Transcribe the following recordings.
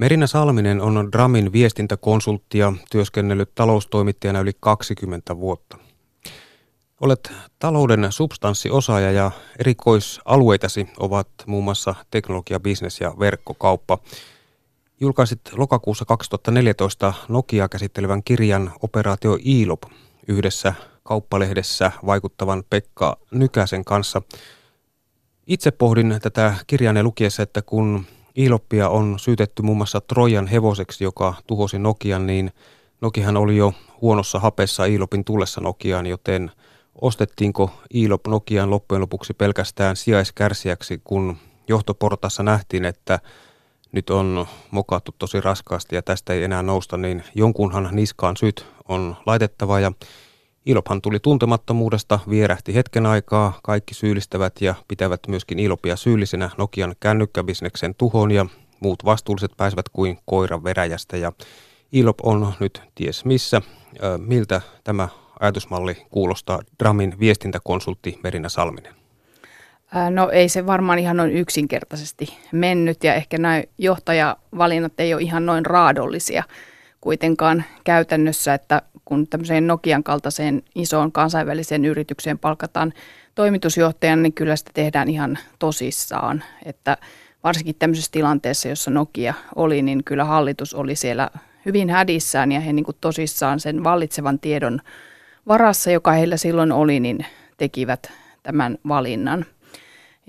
Merina Salminen on Dramin viestintäkonsultti ja työskennellyt taloustoimittajana yli 20 vuotta. Olet talouden substanssiosaaja ja erikoisalueitasi ovat muun muassa teknologia, bisnes ja verkkokauppa. Julkaisit lokakuussa 2014 Nokia käsittelevän kirjan Operaatio ILOP yhdessä kauppalehdessä vaikuttavan Pekka Nykäsen kanssa. Itse pohdin tätä kirjanne lukiessa, että kun Iloppia on syytetty muun muassa Trojan hevoseksi, joka tuhosi Nokian, niin Nokihan oli jo huonossa hapessa Ilopin tullessa Nokiaan, joten ostettiinko Ilop Nokian loppujen lopuksi pelkästään sijaiskärsiäksi, kun johtoportassa nähtiin, että nyt on mokattu tosi raskaasti ja tästä ei enää nousta, niin jonkunhan niskaan syt on laitettava ja Ilophan tuli tuntemattomuudesta, vierähti hetken aikaa, kaikki syyllistävät ja pitävät myöskin Ilopia syyllisenä Nokian kännykkäbisneksen tuhon ja muut vastuulliset pääsevät kuin koiran veräjästä ja Ilop on nyt ties missä. Miltä tämä ajatusmalli kuulostaa Dramin viestintäkonsultti Merina Salminen? No ei se varmaan ihan noin yksinkertaisesti mennyt ja ehkä nämä johtajavalinnat ei ole ihan noin raadollisia kuitenkaan käytännössä, että kun tämmöiseen Nokian kaltaiseen isoon kansainväliseen yritykseen palkataan toimitusjohtajan, niin kyllä sitä tehdään ihan tosissaan. Että varsinkin tämmöisessä tilanteessa, jossa Nokia oli, niin kyllä hallitus oli siellä hyvin hädissään ja he niin kuin tosissaan sen vallitsevan tiedon varassa, joka heillä silloin oli, niin tekivät tämän valinnan.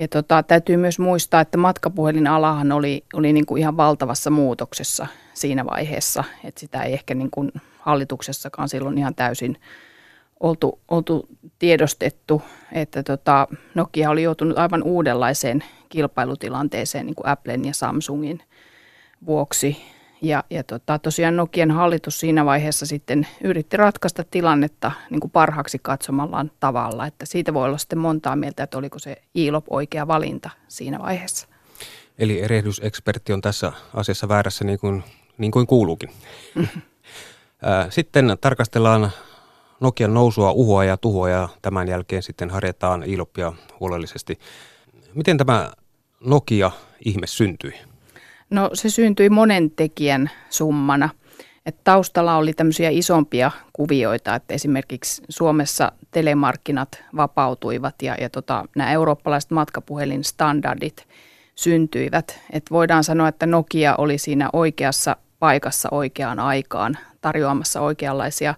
Ja tota, täytyy myös muistaa, että matkapuhelinalahan oli, oli niin kuin ihan valtavassa muutoksessa siinä vaiheessa, että sitä ei ehkä niin kuin hallituksessakaan silloin ihan täysin oltu, oltu tiedostettu, että tota, Nokia oli joutunut aivan uudenlaiseen kilpailutilanteeseen niin kuin Applen ja Samsungin vuoksi. Ja, ja tota, tosiaan Nokian hallitus siinä vaiheessa sitten yritti ratkaista tilannetta niin kuin parhaaksi katsomallaan tavalla. Että siitä voi olla sitten montaa mieltä, että oliko se ILOP oikea valinta siinä vaiheessa. Eli erehdysekspertti on tässä asiassa väärässä niin kuin, niin kuin kuuluukin. Sitten tarkastellaan Nokian nousua, uhoa ja tuhoa ja tämän jälkeen sitten harjataan Ilopia huolellisesti. Miten tämä Nokia-ihme syntyi? No se syntyi monen tekijän summana. Et taustalla oli tämmöisiä isompia kuvioita, että esimerkiksi Suomessa telemarkkinat vapautuivat ja, ja tota, nämä eurooppalaiset matkapuhelinstandardit syntyivät. Et voidaan sanoa, että Nokia oli siinä oikeassa paikassa oikeaan aikaan tarjoamassa oikeanlaisia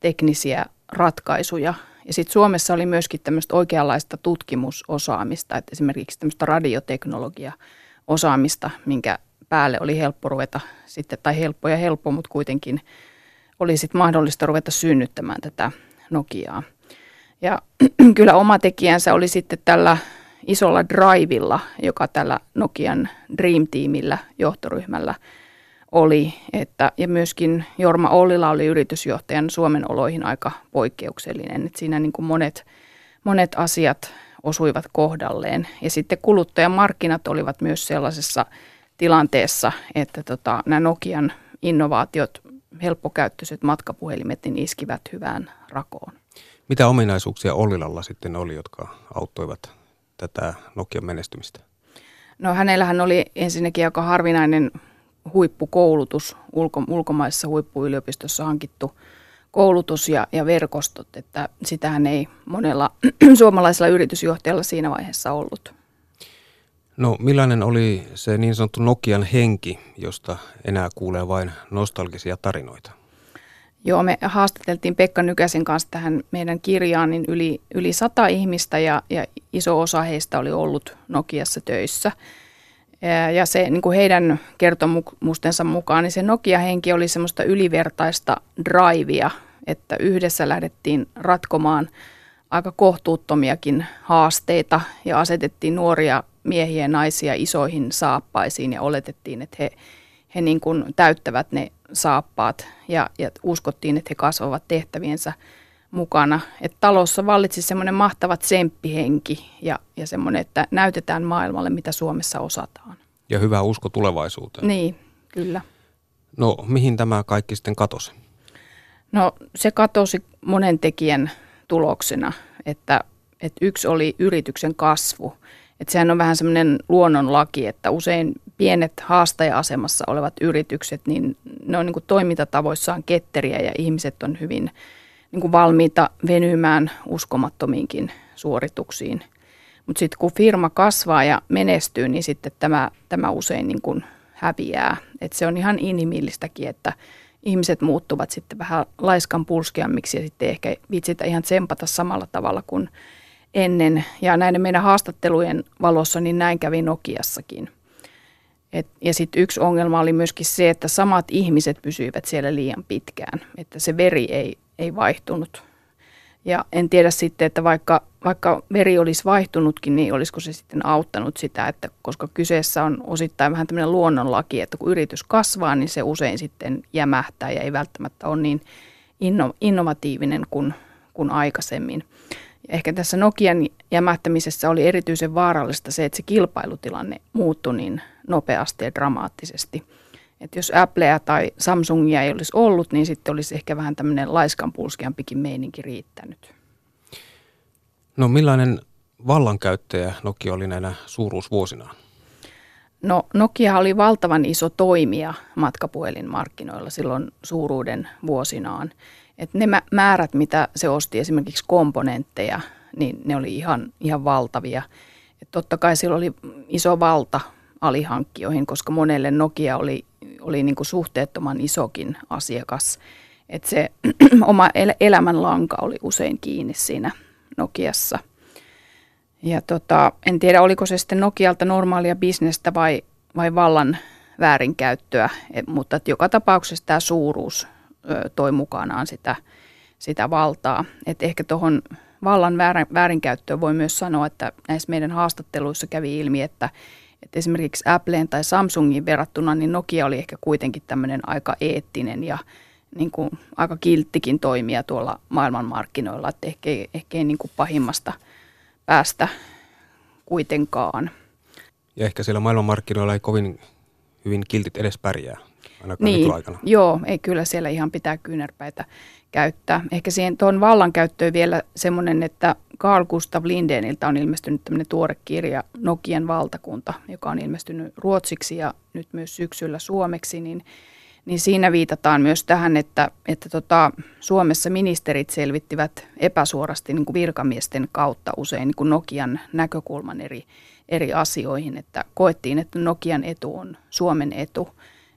teknisiä ratkaisuja. Ja sitten Suomessa oli myöskin tämmöistä oikeanlaista tutkimusosaamista, että esimerkiksi tämmöistä radioteknologia-osaamista, minkä päälle oli helppo ruveta sitten, tai helppo ja helppo, mutta kuitenkin oli sitten mahdollista ruveta synnyttämään tätä Nokiaa. Ja kyllä oma tekijänsä oli sitten tällä isolla drivilla, joka tällä Nokian Dream Teamillä johtoryhmällä – oli, että, ja myöskin Jorma Ollila oli yritysjohtajan Suomen oloihin aika poikkeuksellinen. Että siinä niin kuin monet, monet asiat osuivat kohdalleen. Ja sitten kuluttajamarkkinat olivat myös sellaisessa tilanteessa, että tota, nämä Nokian innovaatiot, helppokäyttöiset matkapuhelimet, niin iskivät hyvään rakoon. Mitä ominaisuuksia Ollilalla sitten oli, jotka auttoivat tätä Nokian menestymistä? No hänellähän oli ensinnäkin aika harvinainen huippukoulutus, ulko, ulkomaisessa huippuyliopistossa hankittu koulutus ja, ja verkostot, että sitähän ei monella suomalaisella yritysjohtajalla siinä vaiheessa ollut. No millainen oli se niin sanottu Nokian henki, josta enää kuulee vain nostalgisia tarinoita? Joo, me haastateltiin Pekka Nykäsen kanssa tähän meidän kirjaan niin yli, yli sata ihmistä ja, ja iso osa heistä oli ollut Nokiassa töissä – ja se niin kuin heidän kertomustensa mukaan, niin se Nokia-henki oli semmoista ylivertaista drivea, että yhdessä lähdettiin ratkomaan aika kohtuuttomiakin haasteita ja asetettiin nuoria miehiä ja naisia isoihin saappaisiin ja oletettiin, että he, he niin kuin täyttävät ne saappaat ja, ja uskottiin, että he kasvavat tehtäviensä mukana. Että talossa vallitsi semmoinen mahtava tsemppihenki ja, ja semmoinen, että näytetään maailmalle, mitä Suomessa osataan. Ja hyvä usko tulevaisuuteen. Niin, kyllä. No, mihin tämä kaikki sitten katosi? No, se katosi monen tekijän tuloksena, että, että yksi oli yrityksen kasvu. Että sehän on vähän semmoinen luonnonlaki, että usein pienet haastaja-asemassa olevat yritykset, niin ne on niin kuin toimintatavoissaan ketteriä ja ihmiset on hyvin niin kuin valmiita venymään uskomattomiinkin suorituksiin. Mutta sitten kun firma kasvaa ja menestyy, niin sitten tämä, tämä usein niin kuin häviää. Et se on ihan inhimillistäkin, että ihmiset muuttuvat sitten vähän laiskan pulskeammiksi ja sitten ehkä vitsitä ihan tsempata samalla tavalla kuin ennen. Ja näiden meidän haastattelujen valossa niin näin kävi Nokiassakin. Et, ja sitten yksi ongelma oli myöskin se, että samat ihmiset pysyivät siellä liian pitkään, että se veri ei, ei vaihtunut. Ja en tiedä sitten, että vaikka, vaikka veri olisi vaihtunutkin, niin olisiko se sitten auttanut sitä, että koska kyseessä on osittain vähän tämmöinen luonnonlaki, että kun yritys kasvaa, niin se usein sitten jämähtää ja ei välttämättä ole niin inno, innovatiivinen kuin, kuin aikaisemmin. Ehkä tässä Nokian jämähtämisessä oli erityisen vaarallista se, että se kilpailutilanne muuttui niin nopeasti ja dramaattisesti. Että jos Applea tai Samsungia ei olisi ollut, niin sitten olisi ehkä vähän tämmöinen laiskanpulskeampikin meininki riittänyt. No millainen vallankäyttäjä Nokia oli näinä suuruusvuosinaan? No Nokia oli valtavan iso toimija matkapuhelinmarkkinoilla silloin suuruuden vuosinaan. Et ne määrät, mitä se osti esimerkiksi komponentteja, niin ne oli ihan, ihan valtavia. Et totta kai sillä oli iso valta alihankkijoihin, koska monelle Nokia oli, oli niin kuin suhteettoman isokin asiakas. Et se oma el- elämänlanka oli usein kiinni siinä Nokiassa. Ja tota, en tiedä, oliko se sitten Nokialta normaalia bisnestä vai, vai vallan väärinkäyttöä, et, mutta joka tapauksessa tämä suuruus toi mukanaan sitä, sitä valtaa. Et ehkä tuohon vallan väärinkäyttöön voi myös sanoa, että näissä meidän haastatteluissa kävi ilmi, että et esimerkiksi Appleen tai Samsungin verrattuna, niin Nokia oli ehkä kuitenkin tämmöinen aika eettinen ja niin kuin aika kilttikin toimija tuolla maailmanmarkkinoilla, että ehkä, ehkä ei niin kuin pahimmasta päästä kuitenkaan. Ja ehkä siellä maailmanmarkkinoilla ei kovin hyvin kiltit edes pärjää, ainakaan niin, aikana. Joo, ei kyllä siellä ihan pitää kyynärpäitä käyttää. Ehkä siihen tuon vallankäyttöön vielä semmoinen, että Carl Gustav Lindeniltä on ilmestynyt tämmöinen tuore kirja Nokian valtakunta, joka on ilmestynyt ruotsiksi ja nyt myös syksyllä suomeksi, niin, niin siinä viitataan myös tähän, että, että tota, Suomessa ministerit selvittivät epäsuorasti niin kuin virkamiesten kautta usein niin kuin Nokian näkökulman eri, eri asioihin, että koettiin, että Nokian etu on Suomen etu.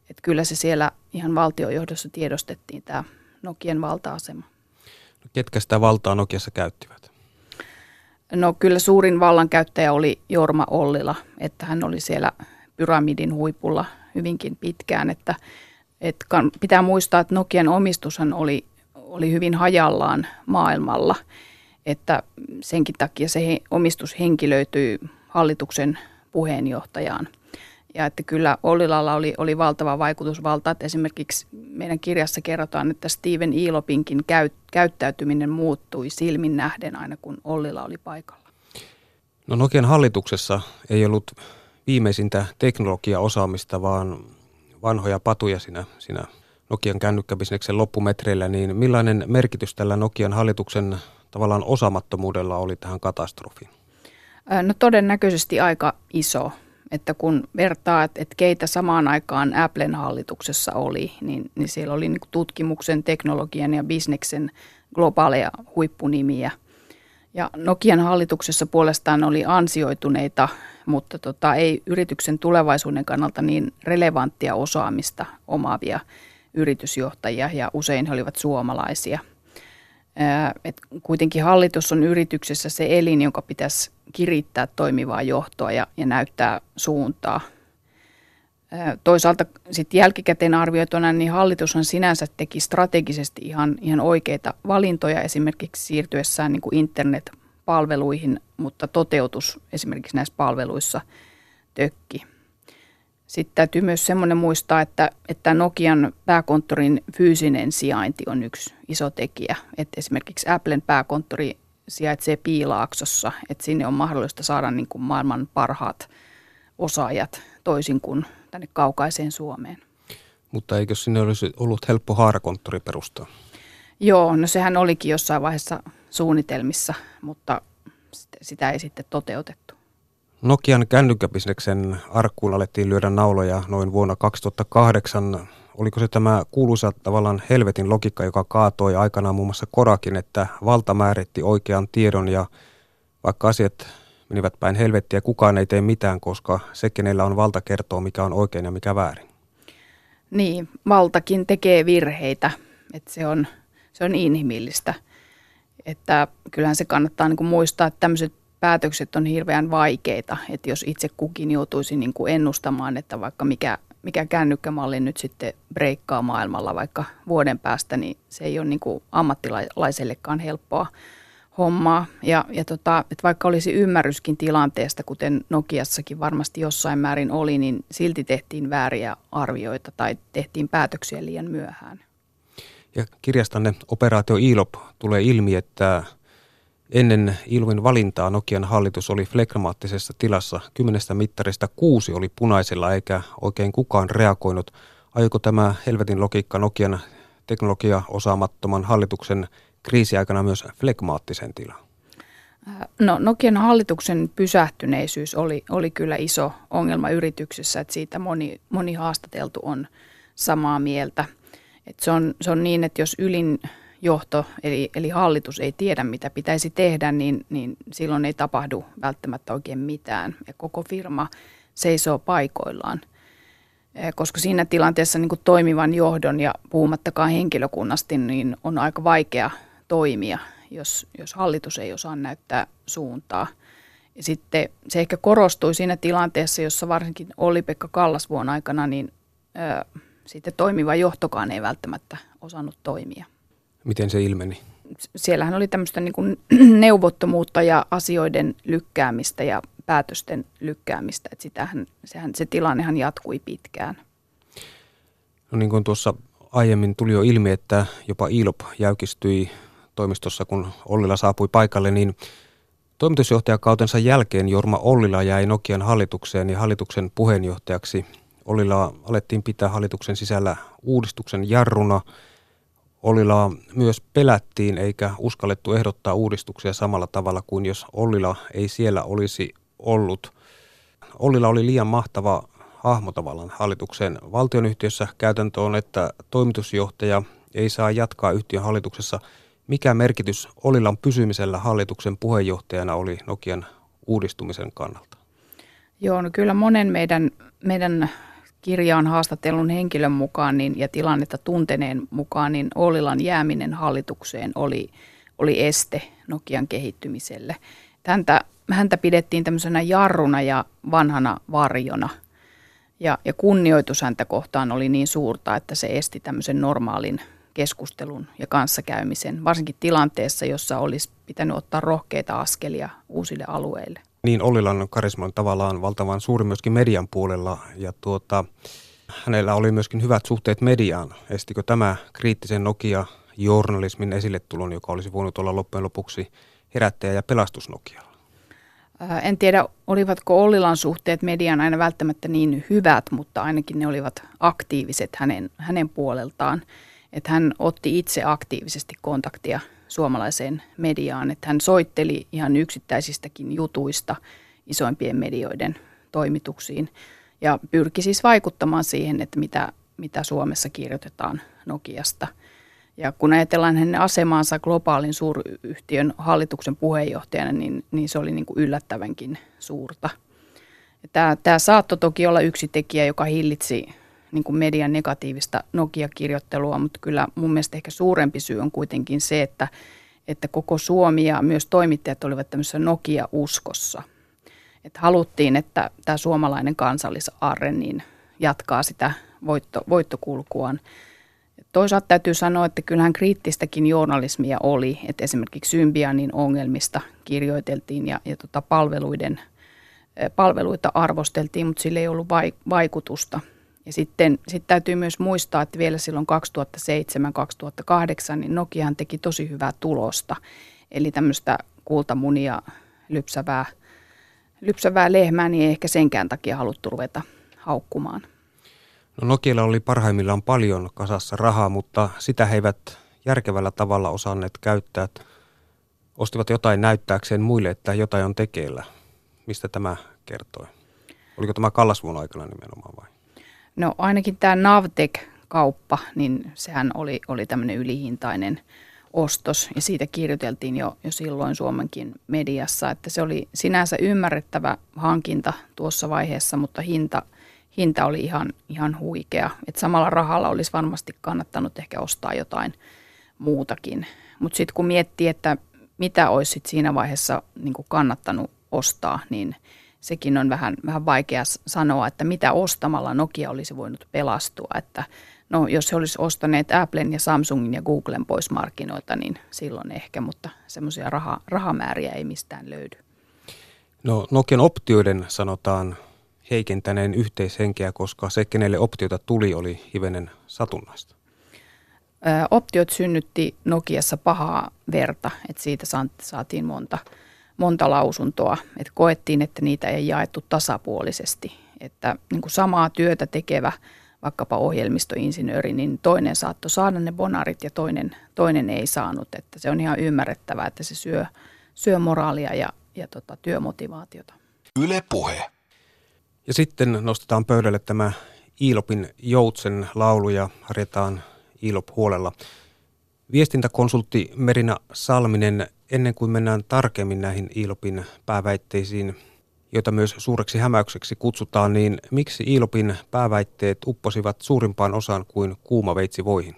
Että kyllä se siellä ihan valtiojohdossa tiedostettiin tämä Nokian valta-asema. No, ketkä sitä valtaa Nokiassa käyttivät? No kyllä suurin vallankäyttäjä oli Jorma Ollila, että hän oli siellä pyramidin huipulla hyvinkin pitkään. Että, että pitää muistaa, että Nokian omistushan oli, oli hyvin hajallaan maailmalla, että senkin takia se omistus henkilöityy hallituksen puheenjohtajaan – ja että kyllä Ollilalla oli, oli valtava vaikutusvalta, että esimerkiksi meidän kirjassa kerrotaan, että Steven Iilopinkin käyt, käyttäytyminen muuttui silmin nähden aina kun Ollila oli paikalla. No Nokian hallituksessa ei ollut viimeisintä teknologiaosaamista, vaan vanhoja patuja siinä, siinä Nokian kännykkäbisneksen loppumetreillä, niin millainen merkitys tällä Nokian hallituksen tavallaan osaamattomuudella oli tähän katastrofiin? No todennäköisesti aika iso että kun vertaa, että, että keitä samaan aikaan Applen hallituksessa oli, niin, niin siellä oli niin tutkimuksen, teknologian ja bisneksen globaaleja huippunimiä. Ja Nokian hallituksessa puolestaan oli ansioituneita, mutta tota, ei yrityksen tulevaisuuden kannalta niin relevanttia osaamista omaavia yritysjohtajia ja usein he olivat suomalaisia – et kuitenkin hallitus on yrityksessä se elin, jonka pitäisi kirittää toimivaa johtoa ja, ja näyttää suuntaa. Toisaalta sitten jälkikäteen arvioituna, niin hallitushan sinänsä teki strategisesti ihan, ihan oikeita valintoja esimerkiksi siirtyessään niin kuin internetpalveluihin, mutta toteutus esimerkiksi näissä palveluissa tökki. Sitten täytyy myös semmoinen muistaa, että, että Nokian pääkonttorin fyysinen sijainti on yksi iso tekijä. Että esimerkiksi Applen pääkonttori sijaitsee Piilaaksossa, että sinne on mahdollista saada niin kuin maailman parhaat osaajat toisin kuin tänne kaukaiseen Suomeen. Mutta eikö sinne olisi ollut helppo haarakonttori perustaa? Joo, no sehän olikin jossain vaiheessa suunnitelmissa, mutta sitä ei sitten toteutettu. Nokian kännykkäbisneksen arkkuun alettiin lyödä nauloja noin vuonna 2008. Oliko se tämä kuuluisa tavallaan helvetin logiikka, joka kaatoi aikanaan muun muassa Korakin, että valta määritti oikean tiedon ja vaikka asiat menivät päin helvettiä, kukaan ei tee mitään, koska se, kenellä on valta, kertoo mikä on oikein ja mikä väärin. Niin, valtakin tekee virheitä, että se on, se on inhimillistä. Että kyllähän se kannattaa niin muistaa, että tämmöiset päätökset on hirveän vaikeita, että jos itse kukin joutuisi niin kuin ennustamaan, että vaikka mikä, mikä kännykkämalli nyt sitten breikkaa maailmalla vaikka vuoden päästä, niin se ei ole niin kuin ammattilaisellekaan helppoa hommaa. Ja, ja tota, että vaikka olisi ymmärryskin tilanteesta, kuten Nokiassakin varmasti jossain määrin oli, niin silti tehtiin vääriä arvioita tai tehtiin päätöksiä liian myöhään. Ja kirjastanne Operaatio ILOP tulee ilmi, että ennen Ilvin valintaa Nokian hallitus oli flegmaattisessa tilassa. Kymmenestä mittarista kuusi oli punaisella eikä oikein kukaan reagoinut. Aiko tämä helvetin logiikka Nokian teknologia osaamattoman hallituksen kriisiaikana myös flegmaattisen tilan? No Nokian hallituksen pysähtyneisyys oli, oli kyllä iso ongelma yrityksessä, että siitä moni, moni haastateltu on samaa mieltä. Et se, on, se on niin, että jos ylin johto eli, eli hallitus ei tiedä, mitä pitäisi tehdä, niin, niin silloin ei tapahdu välttämättä oikein mitään ja koko firma seisoo paikoillaan. Koska siinä tilanteessa niin toimivan johdon ja puhumattakaan henkilökunnasti, niin on aika vaikea toimia, jos, jos hallitus ei osaa näyttää suuntaa. Ja sitten se ehkä korostui siinä tilanteessa, jossa varsinkin Olli-Pekka Kallasvuon aikana, niin ö, sitten toimiva johtokaan ei välttämättä osannut toimia. Miten se ilmeni? Siellähän oli tämmöistä niin kuin neuvottomuutta ja asioiden lykkäämistä ja päätösten lykkäämistä. Että sitähän, sehän, se tilannehan jatkui pitkään. No niin kuin tuossa aiemmin tuli jo ilmi, että jopa ILOP jäykistyi toimistossa, kun Ollila saapui paikalle, niin toimitusjohtajakautensa jälkeen Jorma Ollila jäi Nokian hallitukseen ja hallituksen puheenjohtajaksi. Ollila alettiin pitää hallituksen sisällä uudistuksen jarruna. Ollila myös pelättiin eikä uskallettu ehdottaa uudistuksia samalla tavalla kuin jos Ollila ei siellä olisi ollut. Ollila oli liian mahtava hahmo tavallaan hallituksen valtionyhtiössä. Käytäntö on, että toimitusjohtaja ei saa jatkaa yhtiön hallituksessa – mikä merkitys Olilan pysymisellä hallituksen puheenjohtajana oli Nokian uudistumisen kannalta? Joo, no kyllä monen meidän, meidän kirjaan haastatellun henkilön mukaan niin, ja tilannetta tunteneen mukaan, niin Olilan jääminen hallitukseen oli, oli este Nokian kehittymiselle. Häntä, häntä pidettiin tämmöisenä jarruna ja vanhana varjona. Ja, ja kunnioitus häntä kohtaan oli niin suurta, että se esti tämmöisen normaalin keskustelun ja kanssakäymisen, varsinkin tilanteessa, jossa olisi pitänyt ottaa rohkeita askelia uusille alueille. Niin, Ollilan karisma on tavallaan valtavan suuri myöskin median puolella ja tuota, hänellä oli myöskin hyvät suhteet mediaan. Estikö tämä kriittisen Nokia-journalismin esille tulon, joka olisi voinut olla loppujen lopuksi herättäjä ja pelastus Nokialla? En tiedä, olivatko Ollilan suhteet mediaan aina välttämättä niin hyvät, mutta ainakin ne olivat aktiiviset hänen, hänen puoleltaan että hän otti itse aktiivisesti kontaktia suomalaiseen mediaan, että hän soitteli ihan yksittäisistäkin jutuista isoimpien medioiden toimituksiin ja pyrki siis vaikuttamaan siihen, että mitä, mitä Suomessa kirjoitetaan Nokiasta. Ja kun ajatellaan hänen asemaansa globaalin suuryhtiön hallituksen puheenjohtajana, niin, niin se oli niin kuin yllättävänkin suurta. Tämä, tämä saattoi toki olla yksi tekijä, joka hillitsi niin kuin median negatiivista Nokia-kirjoittelua, mutta kyllä mun mielestä ehkä suurempi syy on kuitenkin se, että, että koko Suomi ja myös toimittajat olivat tämmöisessä Nokia-uskossa. Että haluttiin, että tämä suomalainen kansallisarre niin jatkaa sitä voitto, voittokulkuaan. Toisaalta täytyy sanoa, että kyllähän kriittistäkin journalismia oli, että esimerkiksi Symbianin ongelmista kirjoiteltiin ja, ja tota palveluiden, palveluita arvosteltiin, mutta sillä ei ollut vaikutusta – ja sitten sit täytyy myös muistaa, että vielä silloin 2007-2008 niin Nokiahan teki tosi hyvää tulosta. Eli tämmöistä kultamunia lypsävää, lypsävää lehmää, niin ei ehkä senkään takia haluttu ruveta haukkumaan. No Nokialla oli parhaimmillaan paljon kasassa rahaa, mutta sitä he eivät järkevällä tavalla osanneet käyttää. Ostivat jotain näyttääkseen muille, että jotain on tekeillä. Mistä tämä kertoi? Oliko tämä Kallasvuon aikana nimenomaan vai? No ainakin tämä Navtek-kauppa, niin sehän oli, oli tämmöinen ylihintainen ostos ja siitä kirjoiteltiin jo, jo silloin Suomenkin mediassa, että se oli sinänsä ymmärrettävä hankinta tuossa vaiheessa, mutta hinta, hinta oli ihan, ihan huikea. Et samalla rahalla olisi varmasti kannattanut ehkä ostaa jotain muutakin. Mutta sitten kun miettii, että mitä olisi sit siinä vaiheessa niin kannattanut ostaa, niin sekin on vähän, vähän vaikea sanoa, että mitä ostamalla Nokia olisi voinut pelastua. Että no, jos he olisi ostaneet Applen ja Samsungin ja Googlen pois markkinoilta, niin silloin ehkä, mutta semmoisia raha, rahamääriä ei mistään löydy. No Nokian optioiden sanotaan heikentäneen yhteishenkeä, koska se, kenelle optioita tuli, oli hivenen satunnaista. Optiot synnytti Nokiassa pahaa verta, että siitä saatiin monta, monta lausuntoa, että koettiin, että niitä ei jaettu tasapuolisesti, että niin kuin samaa työtä tekevä vaikkapa ohjelmistoinsinööri, niin toinen saattoi saada ne bonarit ja toinen, toinen ei saanut, että se on ihan ymmärrettävää, että se syö, syö moraalia ja, ja tota, työmotivaatiota. Yle puhe. Ja sitten nostetaan pöydälle tämä Iilopin Joutsen laulu ja harjataan Ilop huolella. Viestintäkonsultti Merina Salminen, ennen kuin mennään tarkemmin näihin Ilopin pääväitteisiin, joita myös suureksi hämäykseksi kutsutaan, niin miksi Ilopin pääväitteet upposivat suurimpaan osaan kuin kuuma veitsi voihin?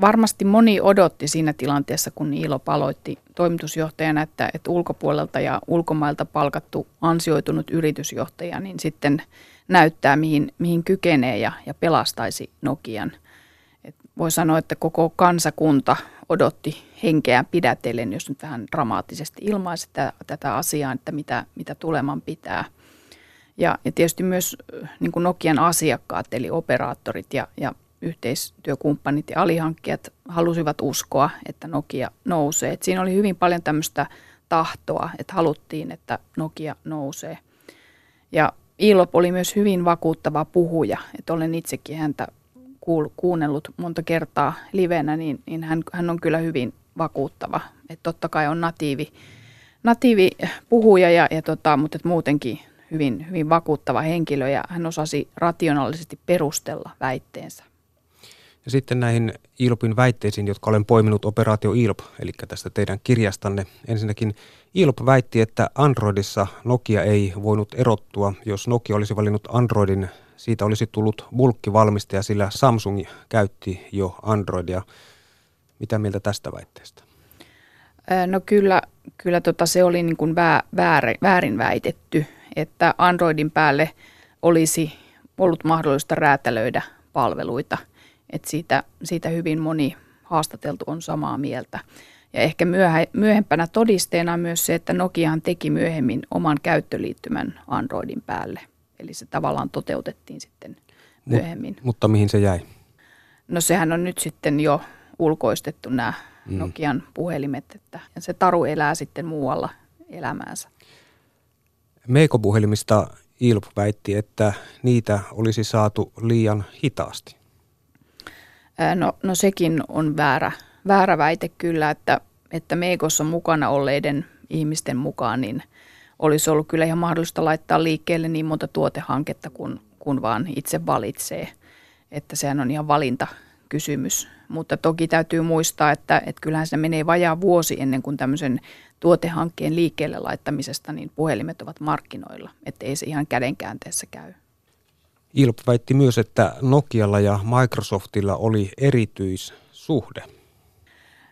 Varmasti moni odotti siinä tilanteessa, kun Iilo paloitti toimitusjohtajana, että, että ulkopuolelta ja ulkomailta palkattu ansioitunut yritysjohtaja, niin sitten näyttää, mihin, mihin kykenee ja, ja pelastaisi Nokian – voi sanoa, että koko kansakunta odotti henkeään pidätellen, jos nyt vähän dramaattisesti ilmaisi tätä, tätä asiaa, että mitä, mitä tuleman pitää. Ja, ja tietysti myös niin kuin Nokian asiakkaat, eli operaattorit ja, ja yhteistyökumppanit ja alihankkijat halusivat uskoa, että Nokia nousee. Et siinä oli hyvin paljon tämmöistä tahtoa, että haluttiin, että Nokia nousee. Ja Ilop oli myös hyvin vakuuttava puhuja, että olen itsekin häntä kuul, kuunnellut monta kertaa livenä, niin, niin hän, hän on kyllä hyvin vakuuttava. Että totta kai on natiivi, natiivi puhuja, ja, ja tota, mutta et muutenkin hyvin, hyvin vakuuttava henkilö ja hän osasi rationaalisesti perustella väitteensä. Ja sitten näihin ILPin väitteisiin, jotka olen poiminut Operaatio ILP, eli tästä teidän kirjastanne. Ensinnäkin ILP väitti, että Androidissa Nokia ei voinut erottua, jos Nokia olisi valinnut Androidin siitä olisi tullut bulkkivalmistaja, sillä Samsung käytti jo Androidia. Mitä mieltä tästä väitteestä? No kyllä, kyllä tota se oli niin kuin vää, väärin, väärin väitetty, että Androidin päälle olisi ollut mahdollista räätälöidä palveluita. että siitä, siitä hyvin moni haastateltu on samaa mieltä. Ja ehkä myöhä, myöhempänä todisteena myös se, että Nokiahan teki myöhemmin oman käyttöliittymän Androidin päälle. Eli se tavallaan toteutettiin sitten myöhemmin. Mut, mutta mihin se jäi? No sehän on nyt sitten jo ulkoistettu nämä mm. Nokian puhelimet, että se taru elää sitten muualla elämäänsä. Meiko-puhelimista Ilp väitti, että niitä olisi saatu liian hitaasti. No, no sekin on väärä, väärä väite kyllä, että, että Meikossa mukana olleiden ihmisten mukaan niin olisi ollut kyllä ihan mahdollista laittaa liikkeelle niin monta tuotehanketta kuin, kuin vaan itse valitsee. Että sehän on ihan valintakysymys. Mutta toki täytyy muistaa, että, että kyllähän se menee vajaa vuosi ennen kuin tämmöisen tuotehankkeen liikkeelle laittamisesta niin puhelimet ovat markkinoilla. Että ei se ihan kädenkäänteessä käy. Ilp väitti myös, että Nokialla ja Microsoftilla oli erityissuhde.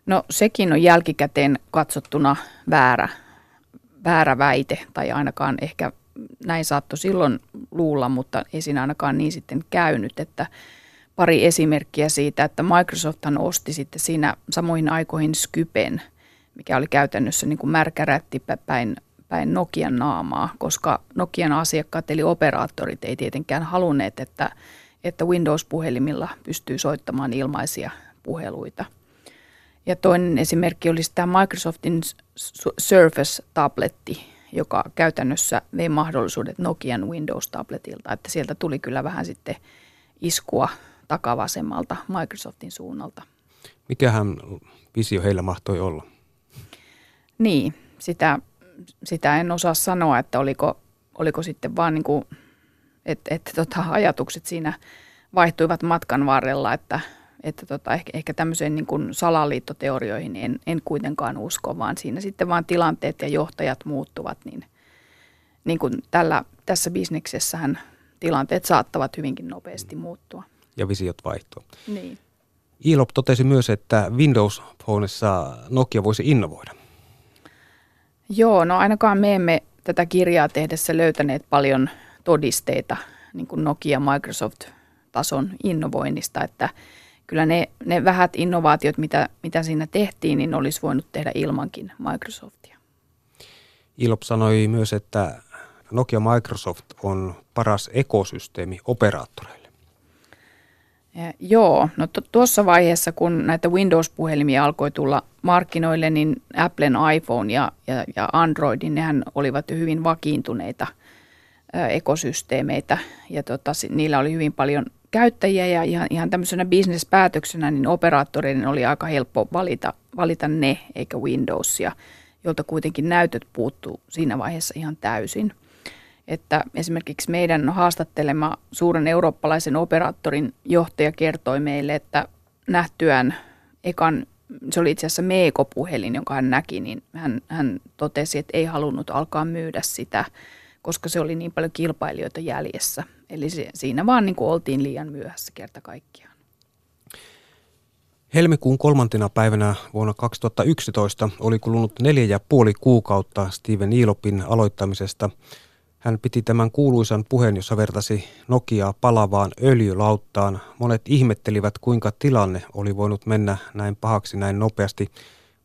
No sekin on jälkikäteen katsottuna väärä väärä väite, tai ainakaan ehkä näin saattoi silloin luulla, mutta ei siinä ainakaan niin sitten käynyt, että pari esimerkkiä siitä, että Microsofthan osti sitten siinä samoihin aikoihin Skypen, mikä oli käytännössä niin kuin märkä rätti päin, päin Nokian naamaa, koska Nokian asiakkaat eli operaattorit ei tietenkään halunneet, että, että Windows-puhelimilla pystyy soittamaan ilmaisia puheluita – ja toinen esimerkki olisi tämä Microsoftin Surface-tabletti, joka käytännössä vei mahdollisuudet Nokian Windows-tabletilta, että sieltä tuli kyllä vähän sitten iskua takavasemmalta Microsoftin suunnalta. Mikähän visio heillä mahtoi olla? Niin, sitä, sitä en osaa sanoa, että oliko, oliko sitten vaan niin kuin, että, että tota, ajatukset siinä vaihtuivat matkan varrella, että, että tota, ehkä, ehkä tämmöiseen niin kuin salaliittoteorioihin en, en kuitenkaan usko, vaan siinä sitten vaan tilanteet ja johtajat muuttuvat, niin, niin kuin tällä, tässä bisneksessähän tilanteet saattavat hyvinkin nopeasti muuttua. Ja visiot vaihtua. Niin. Ilop totesi myös, että Windows Phoneissa Nokia voisi innovoida. Joo, no ainakaan me emme tätä kirjaa tehdessä löytäneet paljon todisteita niin kuin Nokia Microsoft-tason innovoinnista, että kyllä ne, ne vähät innovaatiot, mitä, mitä siinä tehtiin, niin olisi voinut tehdä ilmankin Microsoftia. Ilop sanoi myös, että Nokia Microsoft on paras ekosysteemi operaattoreille. Ja, joo, no tuossa vaiheessa, kun näitä Windows-puhelimia alkoi tulla markkinoille, niin Applen iPhone ja, ja, ja Androidin, nehän olivat jo hyvin vakiintuneita ekosysteemeitä ja tota, niillä oli hyvin paljon käyttäjiä ja ihan, ihan tämmöisenä bisnespäätöksenä, niin operaattoreiden oli aika helppo valita, valita ne eikä Windowsia, jolta kuitenkin näytöt puuttuu siinä vaiheessa ihan täysin. Että esimerkiksi meidän haastattelema suuren eurooppalaisen operaattorin johtaja kertoi meille, että nähtyään ekan, se oli itse asiassa Meeko-puhelin, jonka hän näki, niin hän, hän totesi, että ei halunnut alkaa myydä sitä, koska se oli niin paljon kilpailijoita jäljessä. Eli se, siinä vaan niin kuin oltiin liian myöhässä kerta kaikkiaan. Helmikuun kolmantena päivänä vuonna 2011 oli kulunut neljä ja puoli kuukautta Steven Ilopin aloittamisesta – hän piti tämän kuuluisan puheen, jossa vertasi Nokiaa palavaan öljylauttaan. Monet ihmettelivät, kuinka tilanne oli voinut mennä näin pahaksi näin nopeasti.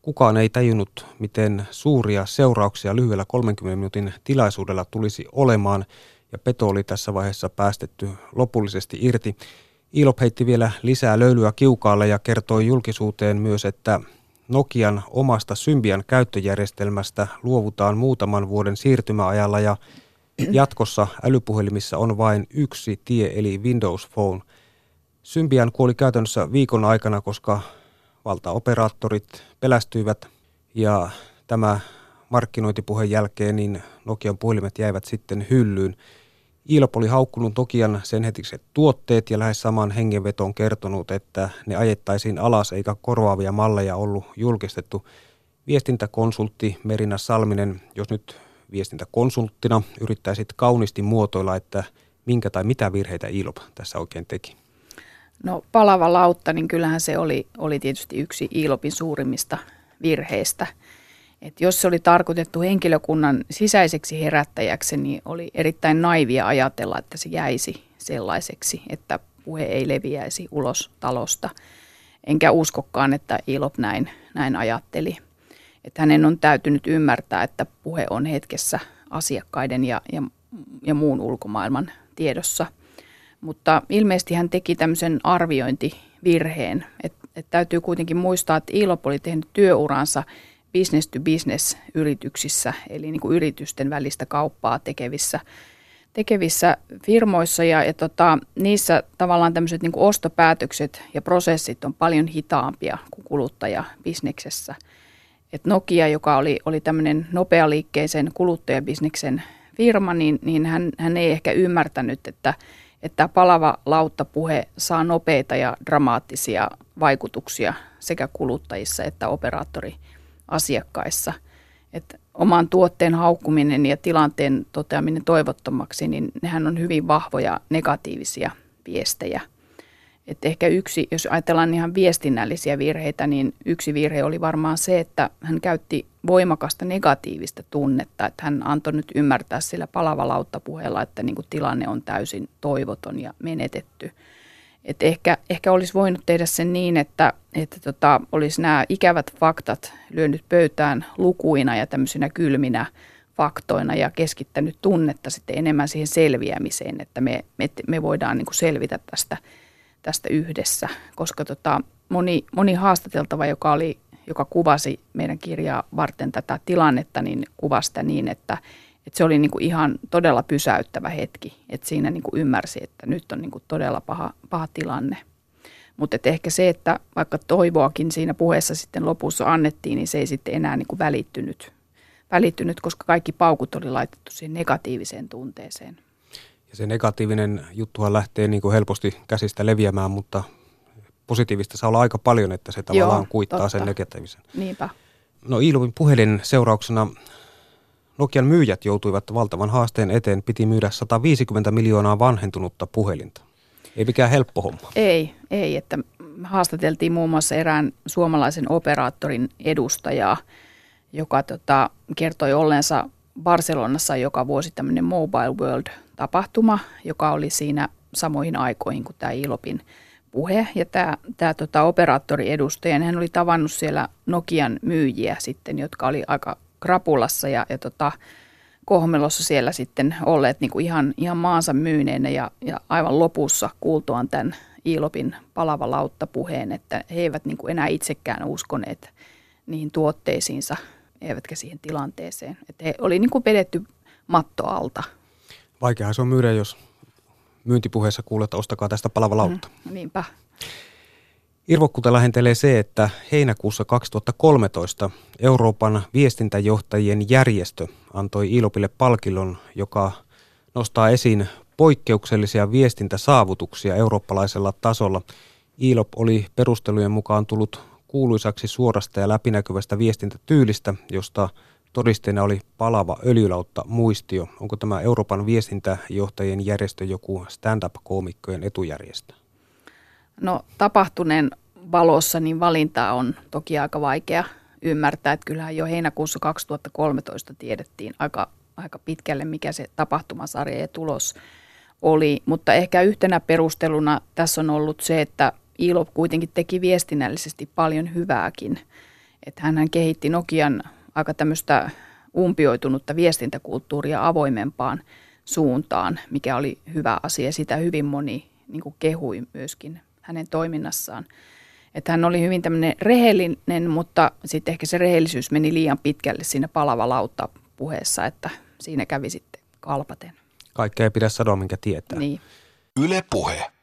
Kukaan ei tajunnut, miten suuria seurauksia lyhyellä 30 minuutin tilaisuudella tulisi olemaan, ja peto oli tässä vaiheessa päästetty lopullisesti irti. Ilop heitti vielä lisää löylyä kiukaalle ja kertoi julkisuuteen myös, että Nokian omasta Symbian käyttöjärjestelmästä luovutaan muutaman vuoden siirtymäajalla ja Jatkossa älypuhelimissa on vain yksi tie, eli Windows Phone. Symbian kuoli käytännössä viikon aikana, koska valtaoperaattorit pelästyivät ja tämä markkinointipuheen jälkeen niin Nokian puhelimet jäivät sitten hyllyyn. Ilp oli haukkunut Nokian sen hetiset tuotteet ja lähes saman hengenvetoon kertonut, että ne ajettaisiin alas eikä korvaavia malleja ollut julkistettu. Viestintäkonsultti Merina Salminen, jos nyt viestintäkonsulttina yrittäisit kauniisti muotoilla, että minkä tai mitä virheitä ILOP tässä oikein teki? No palava lautta, niin kyllähän se oli, oli tietysti yksi ILOPin suurimmista virheistä. Et jos se oli tarkoitettu henkilökunnan sisäiseksi herättäjäksi, niin oli erittäin naivia ajatella, että se jäisi sellaiseksi, että puhe ei leviäisi ulos talosta. Enkä uskokaan, että ILOP näin, näin ajatteli että hänen on täytynyt ymmärtää, että puhe on hetkessä asiakkaiden ja, ja, ja muun ulkomaailman tiedossa. Mutta ilmeisesti hän teki tämmöisen arviointivirheen, että, että täytyy kuitenkin muistaa, että Ilop oli tehnyt työuransa business to business yrityksissä, eli niin kuin yritysten välistä kauppaa tekevissä, tekevissä firmoissa. Ja, ja tota, niissä tavallaan tämmöiset niin ostopäätökset ja prosessit on paljon hitaampia kuin kuluttajabisneksessä – että Nokia, joka oli, oli tämmöinen nopealiikkeisen kuluttajabisneksen firma, niin, niin hän, hän ei ehkä ymmärtänyt, että, että palava lauttapuhe saa nopeita ja dramaattisia vaikutuksia sekä kuluttajissa että operaattoriasiakkaissa. Että oman tuotteen haukkuminen ja tilanteen toteaminen toivottomaksi, niin nehän on hyvin vahvoja negatiivisia viestejä – et ehkä yksi, jos ajatellaan ihan viestinnällisiä virheitä, niin yksi virhe oli varmaan se, että hän käytti voimakasta negatiivista tunnetta, että hän antoi nyt ymmärtää sillä puheella, että niin kuin tilanne on täysin toivoton ja menetetty. Et ehkä, ehkä olisi voinut tehdä sen niin, että, että tota, olisi nämä ikävät faktat lyönyt pöytään lukuina ja tämmöisinä kylminä faktoina ja keskittänyt tunnetta sitten enemmän siihen selviämiseen, että me, me, me voidaan niin kuin selvitä tästä – tästä yhdessä, koska tota, moni, moni haastateltava, joka, oli, joka kuvasi meidän kirjaa varten tätä tilannetta, niin kuvasi sitä niin, että, että se oli niin kuin ihan todella pysäyttävä hetki, että siinä niin kuin ymmärsi, että nyt on niin kuin todella paha, paha tilanne. Mutta ehkä se, että vaikka toivoakin siinä puheessa sitten lopussa annettiin, niin se ei sitten enää niin kuin välittynyt välittynyt, koska kaikki paukut oli laitettu siihen negatiiviseen tunteeseen. Se negatiivinen juttuhan lähtee niin kuin helposti käsistä leviämään, mutta positiivista saa olla aika paljon, että se tavallaan Joo, kuittaa totta. sen negatiivisen. Niinpä. No Iiluvin puhelin seurauksena Nokian myyjät joutuivat valtavan haasteen eteen, piti myydä 150 miljoonaa vanhentunutta puhelinta. Ei mikään helppo homma. Ei, ei, että haastateltiin muun muassa erään suomalaisen operaattorin edustajaa, joka tota, kertoi ollensa Barcelonassa joka vuosi tämmöinen Mobile World-tapahtuma, joka oli siinä samoihin aikoihin kuin tämä Ilopin puhe. Ja tämä, tämä tota, operaattori edustaja, hän oli tavannut siellä Nokian myyjiä sitten, jotka oli aika krapulassa ja, ja tota, kohmelossa siellä sitten olleet niin kuin ihan, ihan maansa myyneenä ja, ja aivan lopussa kuultuaan tämän Iilopin palava lautta puheen, että he eivät niin kuin enää itsekään uskoneet niihin tuotteisiinsa, eivätkä siihen tilanteeseen. Että he oli niin kuin vedetty matto alta. Vaikeahan se on myydä, jos myyntipuheessa kuulet, että ostakaa tästä palava lautta. Mm, niinpä. Irvokkuutta lähentelee se, että heinäkuussa 2013 Euroopan viestintäjohtajien järjestö antoi Ilopille palkillon, joka nostaa esiin poikkeuksellisia viestintäsaavutuksia eurooppalaisella tasolla. Ilop oli perustelujen mukaan tullut kuuluisaksi suorasta ja läpinäkyvästä viestintätyylistä, josta todisteena oli palava öljylautta muistio. Onko tämä Euroopan viestintäjohtajien järjestö joku stand-up-koomikkojen etujärjestö? No tapahtuneen valossa niin valintaa on toki aika vaikea ymmärtää, että kyllähän jo heinäkuussa 2013 tiedettiin aika, aika pitkälle, mikä se tapahtumasarja ja tulos oli, mutta ehkä yhtenä perusteluna tässä on ollut se, että ILOP kuitenkin teki viestinnällisesti paljon hyvääkin. Että hän kehitti Nokian aika tämmöistä umpioitunutta viestintäkulttuuria avoimempaan suuntaan, mikä oli hyvä asia. Sitä hyvin moni niin kehui myöskin hänen toiminnassaan. Että hän oli hyvin tämmöinen rehellinen, mutta sitten ehkä se rehellisyys meni liian pitkälle siinä palava lautta puheessa, että siinä kävi sitten kalpaten. Kaikkea ei pidä sanoa, minkä tietää. Niin. Yle Puhe.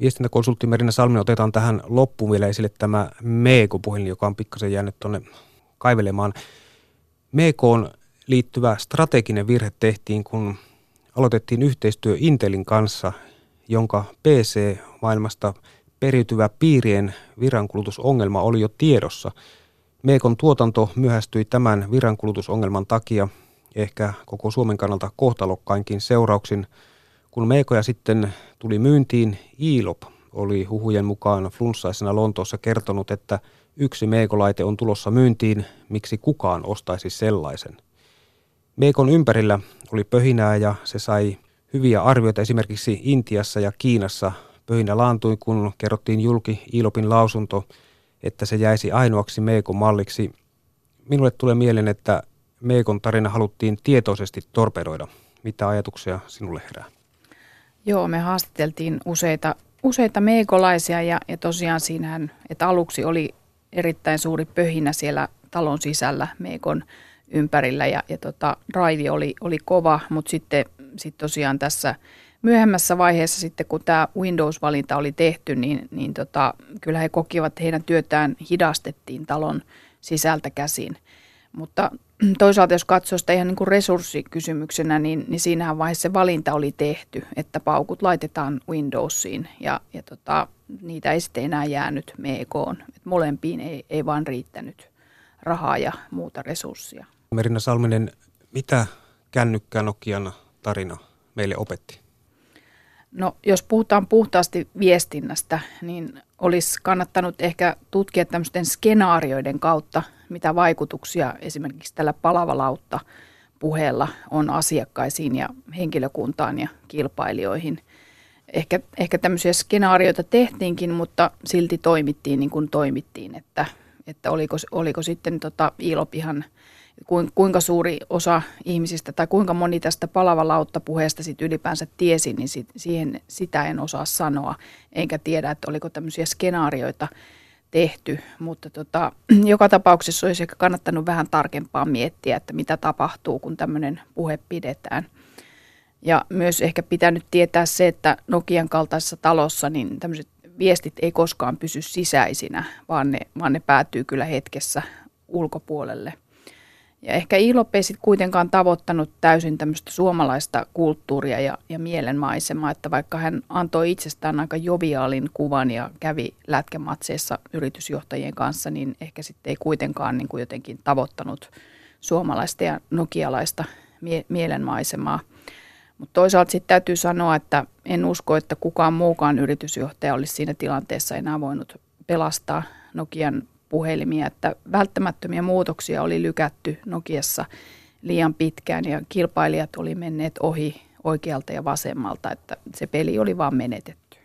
Viestintäkonsultti Merina Salminen otetaan tähän loppuun vielä esille tämä Meeko-puhelin, joka on pikkasen jäänyt tuonne kaivelemaan. Meekoon liittyvä strateginen virhe tehtiin, kun aloitettiin yhteistyö Intelin kanssa, jonka PC-maailmasta periytyvä piirien virankulutusongelma oli jo tiedossa. Meekon tuotanto myöhästyi tämän virankulutusongelman takia ehkä koko Suomen kannalta kohtalokkainkin seurauksin. Kun Meekoja sitten tuli myyntiin, Iilop oli huhujen mukaan flunssaisena Lontoossa kertonut, että yksi Meekolaite on tulossa myyntiin, miksi kukaan ostaisi sellaisen. Meekon ympärillä oli pöhinää ja se sai hyviä arvioita esimerkiksi Intiassa ja Kiinassa. Pöhinä laantui, kun kerrottiin julki Ilopin lausunto, että se jäisi ainoaksi Meekon malliksi. Minulle tulee mieleen, että Meekon tarina haluttiin tietoisesti torpedoida. Mitä ajatuksia sinulle herää? Joo, me haastateltiin useita, useita meekolaisia ja, ja tosiaan siinähän, että aluksi oli erittäin suuri pöhinä siellä talon sisällä Meekon ympärillä ja, ja tota, drive oli, oli kova, mutta sitten sit tosiaan tässä myöhemmässä vaiheessa sitten, kun tämä Windows-valinta oli tehty, niin, niin tota, kyllä he kokivat, että heidän työtään hidastettiin talon sisältä käsin. Mutta toisaalta jos katsoo sitä ihan niin kuin resurssikysymyksenä, niin, niin siinähän vaiheessa se valinta oli tehty, että paukut laitetaan Windowsiin ja, ja tota, niitä ei sitten enää jäänyt meekoon. Et molempiin ei, ei vaan riittänyt rahaa ja muuta resurssia. Merina Salminen, mitä kännykkä Nokian tarina meille opetti? No jos puhutaan puhtaasti viestinnästä, niin olisi kannattanut ehkä tutkia tämmöisten skenaarioiden kautta, mitä vaikutuksia esimerkiksi tällä palavalautta puheella on asiakkaisiin ja henkilökuntaan ja kilpailijoihin. Ehkä, ehkä tämmöisiä skenaarioita tehtiinkin, mutta silti toimittiin niin kuin toimittiin, että, että oliko, oliko sitten tota Ilop ihan – kuinka suuri osa ihmisistä tai kuinka moni tästä lautta puheesta sit ylipäänsä tiesi, niin sit, siihen, sitä en osaa sanoa. Enkä tiedä, että oliko tämmöisiä skenaarioita tehty, mutta tota, joka tapauksessa olisi ehkä kannattanut vähän tarkempaa miettiä, että mitä tapahtuu, kun tämmöinen puhe pidetään. Ja myös ehkä pitänyt tietää se, että Nokian kaltaisessa talossa niin tämmöiset viestit ei koskaan pysy sisäisinä, vaan ne, vaan ne päätyy kyllä hetkessä ulkopuolelle – Ja ehkä ILOP ei sitten kuitenkaan tavoittanut täysin tämmöistä suomalaista kulttuuria ja, ja mielenmaisemaa, että vaikka hän antoi itsestään aika joviaalin kuvan ja kävi lätkämatseissa yritysjohtajien kanssa, niin ehkä sitten ei kuitenkaan niin kuin jotenkin tavoittanut suomalaista ja nokialaista mie- mielenmaisemaa. Mutta toisaalta sitten täytyy sanoa, että en usko, että kukaan muukaan yritysjohtaja olisi siinä tilanteessa enää voinut pelastaa Nokian puhelimia, että välttämättömiä muutoksia oli lykätty Nokiassa liian pitkään ja kilpailijat oli menneet ohi oikealta ja vasemmalta, että se peli oli vaan menetetty.